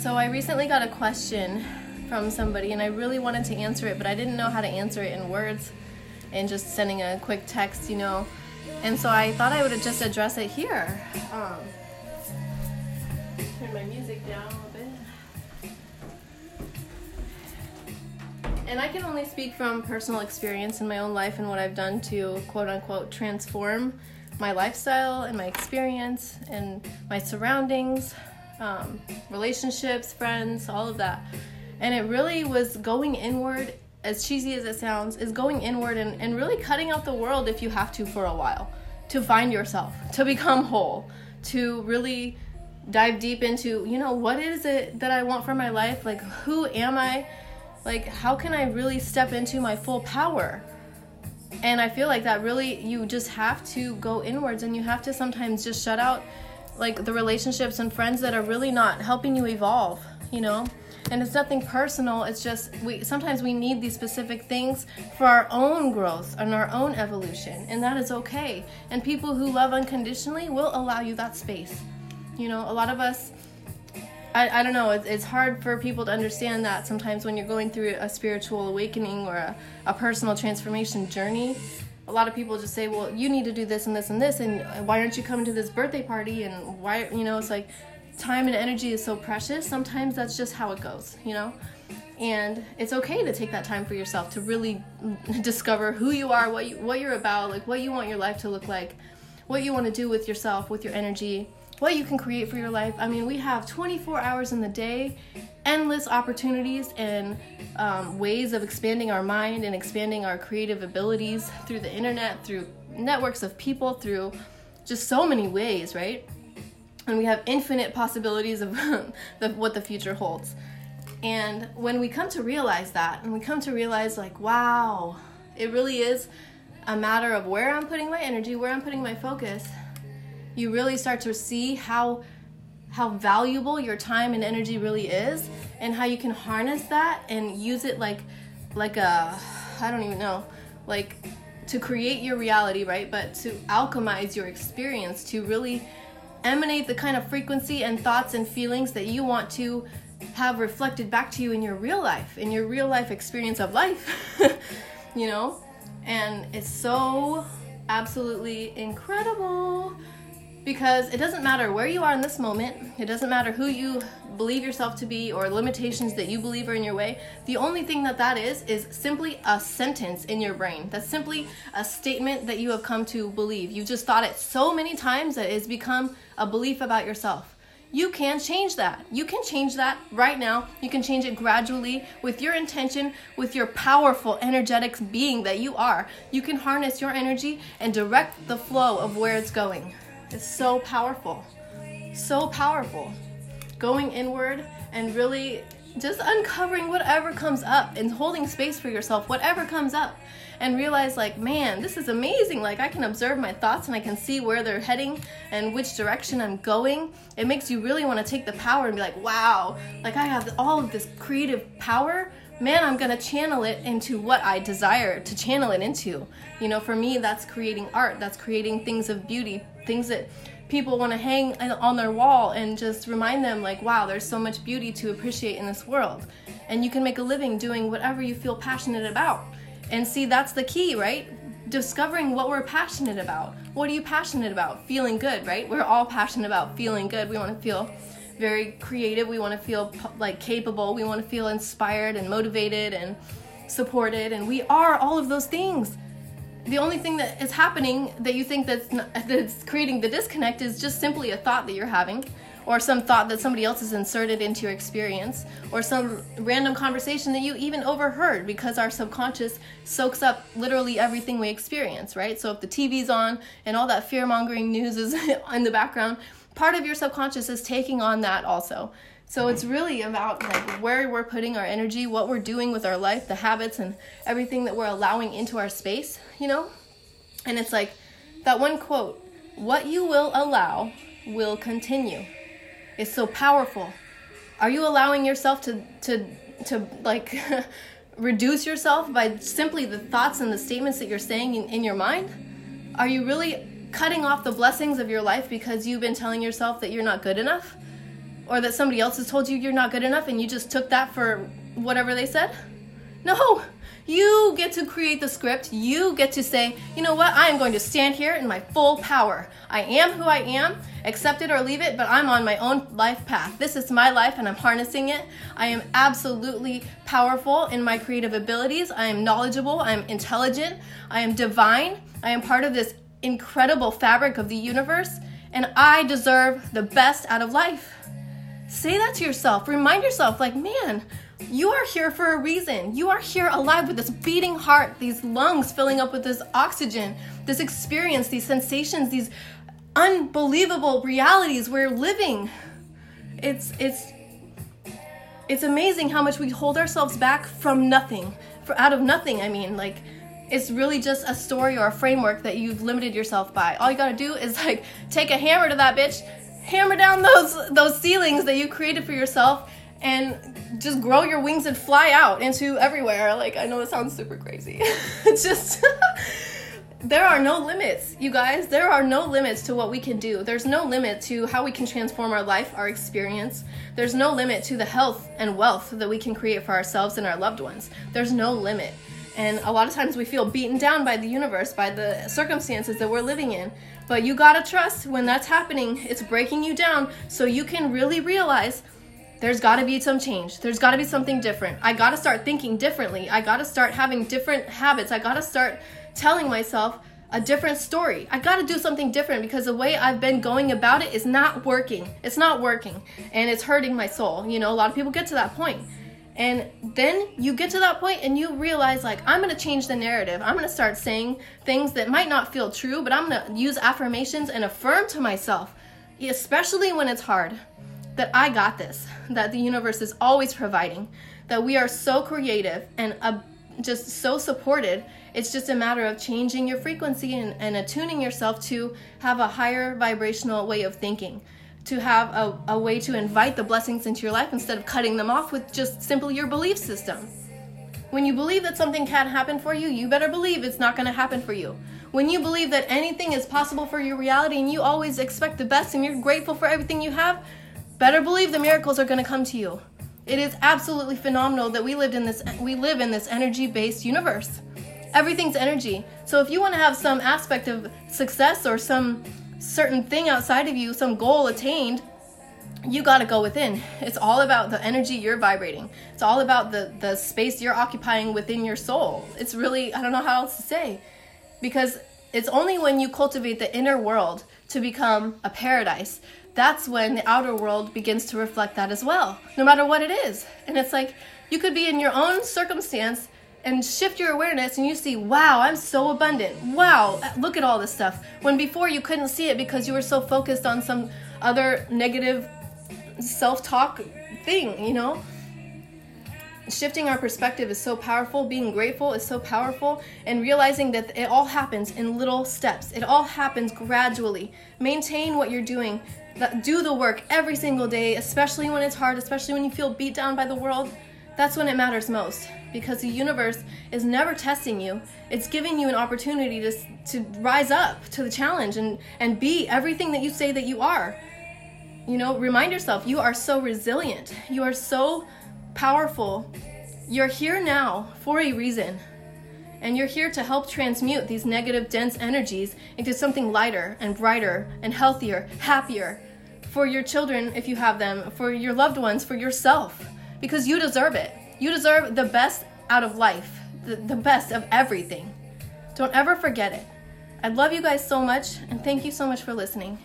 So I recently got a question from somebody and I really wanted to answer it, but I didn't know how to answer it in words and just sending a quick text, you know. And so I thought I would just address it here. Um, turn my music down a bit. And I can only speak from personal experience in my own life and what I've done to quote unquote transform my lifestyle and my experience and my surroundings, um, relationships, friends, all of that. And it really was going inward, as cheesy as it sounds, is going inward and, and really cutting out the world if you have to for a while to find yourself, to become whole, to really dive deep into, you know, what is it that I want for my life? Like, who am I? Like, how can I really step into my full power? And I feel like that really, you just have to go inwards and you have to sometimes just shut out like the relationships and friends that are really not helping you evolve, you know? And it's nothing personal, it's just we sometimes we need these specific things for our own growth and our own evolution, and that is okay. And people who love unconditionally will allow you that space. You know, a lot of us I, I don't know, it's, it's hard for people to understand that sometimes when you're going through a spiritual awakening or a, a personal transformation journey a lot of people just say, well, you need to do this and this and this, and why aren't you coming to this birthday party? And why, you know, it's like time and energy is so precious. Sometimes that's just how it goes, you know? And it's okay to take that time for yourself to really discover who you are, what, you, what you're about, like what you want your life to look like, what you want to do with yourself, with your energy, what you can create for your life. I mean, we have 24 hours in the day, endless opportunities and um, ways of expanding our mind and expanding our creative abilities through the internet, through networks of people, through just so many ways, right? And we have infinite possibilities of the, what the future holds. And when we come to realize that, and we come to realize, like, wow, it really is a matter of where I'm putting my energy, where I'm putting my focus, you really start to see how how valuable your time and energy really is and how you can harness that and use it like like a I don't even know like to create your reality right? But to alchemize your experience to really emanate the kind of frequency and thoughts and feelings that you want to have reflected back to you in your real life in your real life experience of life you know? And it's so absolutely incredible because it doesn't matter where you are in this moment, it doesn't matter who you believe yourself to be or limitations that you believe are in your way. The only thing that that is is simply a sentence in your brain. That's simply a statement that you have come to believe. You've just thought it so many times that it's become a belief about yourself. You can change that. You can change that right now. You can change it gradually with your intention, with your powerful, energetic being that you are. You can harness your energy and direct the flow of where it's going. It's so powerful. So powerful. Going inward and really just uncovering whatever comes up and holding space for yourself, whatever comes up, and realize, like, man, this is amazing. Like, I can observe my thoughts and I can see where they're heading and which direction I'm going. It makes you really want to take the power and be like, wow, like, I have all of this creative power man, I'm going to channel it into what I desire to channel it into. You know, for me, that's creating art, that's creating things of beauty, things that people want to hang on their wall and just remind them, like, wow, there's so much beauty to appreciate in this world. And you can make a living doing whatever you feel passionate about. And see, that's the key, right? Discovering what we're passionate about. What are you passionate about? Feeling good, right? We're all passionate about feeling good. We want to feel very creative. We want to feel like capable. We want to feel inspired and motivated and supported. And we are all of those things. The only thing that is happening that you think that's, not, that's creating the disconnect is just simply a thought that you're having, or some thought that somebody else has inserted into your experience, or some random conversation that you even overheard because our subconscious soaks up literally everything we experience, right? So if the TV's on and all that fear mongering news is in the background, part of your subconscious is taking on that also. So it's really about like where we're putting our energy, what we're doing with our life, the habits and everything that we're allowing into our space, you know? And it's like that one quote, what you will allow will continue. It's so powerful. Are you allowing yourself to to to like reduce yourself by simply the thoughts and the statements that you're saying in, in your mind? Are you really cutting off the blessings of your life because you've been telling yourself that you're not good enough? Or that somebody else has told you you're not good enough and you just took that for whatever they said. No, you get to create the script. You get to say, you know what, I am going to stand here in my full power. I am who I am, accept it or leave it, but I'm on my own life path. This is my life and I'm harnessing it. I am absolutely powerful in my creative abilities. I am knowledgeable. I am intelligent. I am divine. I am part of this incredible fabric of the universe, and I deserve the best out of life. Say that to yourself. Remind yourself, like, man, you are here for a reason. You are here alive with this beating heart, these lungs filling up with this oxygen, this experience, these sensations, these unbelievable realities we're living. It's it's it's amazing how much we hold ourselves back from nothing. For out of nothing, I mean, like it's really just a story or a framework that you've limited yourself by. All you got to do is like take a hammer to that bitch, hammer down those those ceilings that you created for yourself and just grow your wings and fly out into everywhere. Like, I know it sounds super crazy. it's just, there are no limits, you guys. There are no limits to what we can do. There's no limit to how we can transform our life, our experience. There's no limit to the health and wealth that we can create for ourselves and our loved ones. There's no limit. And a lot of times we feel beaten down by the universe, by the circumstances that we're living in. But you gotta trust when that's happening, it's breaking you down so you can really realize there's got to be some change. There's got to be something different. I got to start thinking differently. I got to start having different habits. I got to start telling myself a different story. I got to do something different because the way I've been going about it is not working. It's not working and it's hurting my soul. You know, a lot of people get to that point. And then you get to that point and you realize, like, I'm gonna change the narrative. I'm gonna start saying things that might not feel true, but I'm gonna use affirmations and affirm to myself, especially when it's hard that I got this, that the universe is always providing, that we are so creative and uh, just so supported. It's just a matter of changing your frequency and, and attuning yourself to have a higher vibrational way of thinking, to have a, a way to invite the blessings into your life instead of cutting them off with just simply your belief system. When you believe that something can happen for you, you better believe it's not going to happen for you. When you believe that anything is possible for your reality and you always expect the best and you're grateful for everything you have, better believe the miracles are going to come to you. It is absolutely phenomenal that we lived in this we live in this energy-based universe. Everything's energy. So if you want to have some aspect of success or some certain thing outside of you, some goal attained, you got to go within. It's all about the energy you're vibrating. It's all about the the space you're occupying within your soul. It's really I don't know how else to say because it's only when you cultivate the inner world to become a paradise that's when the outer world begins to reflect that as well, no matter what it is. And it's like you could be in your own circumstance and shift your awareness and you see, wow, I'm so abundant. Wow, look at all this stuff. When before you couldn't see it because you were so focused on some other negative self talk thing, you know? Shifting our perspective is so powerful. Being grateful is so powerful. And realizing that it all happens in little steps, it all happens gradually. Maintain what you're doing do the work every single day, especially when it's hard, especially when you feel beat down by the world. That's when it matters most because the universe is never testing you. It's giving you an opportunity to, to rise up to the challenge and, and be everything that you say that you are. You know, remind yourself you are so resilient, you are so powerful. You're here now for a reason. And you're here to help transmute these negative, dense energies into something lighter and brighter and healthier, happier, for your children if you have them, for your loved ones, for yourself, because you deserve it. You deserve the best out of life, the, the best of everything. Don't ever forget it. I love you guys so much, and thank you so much for listening.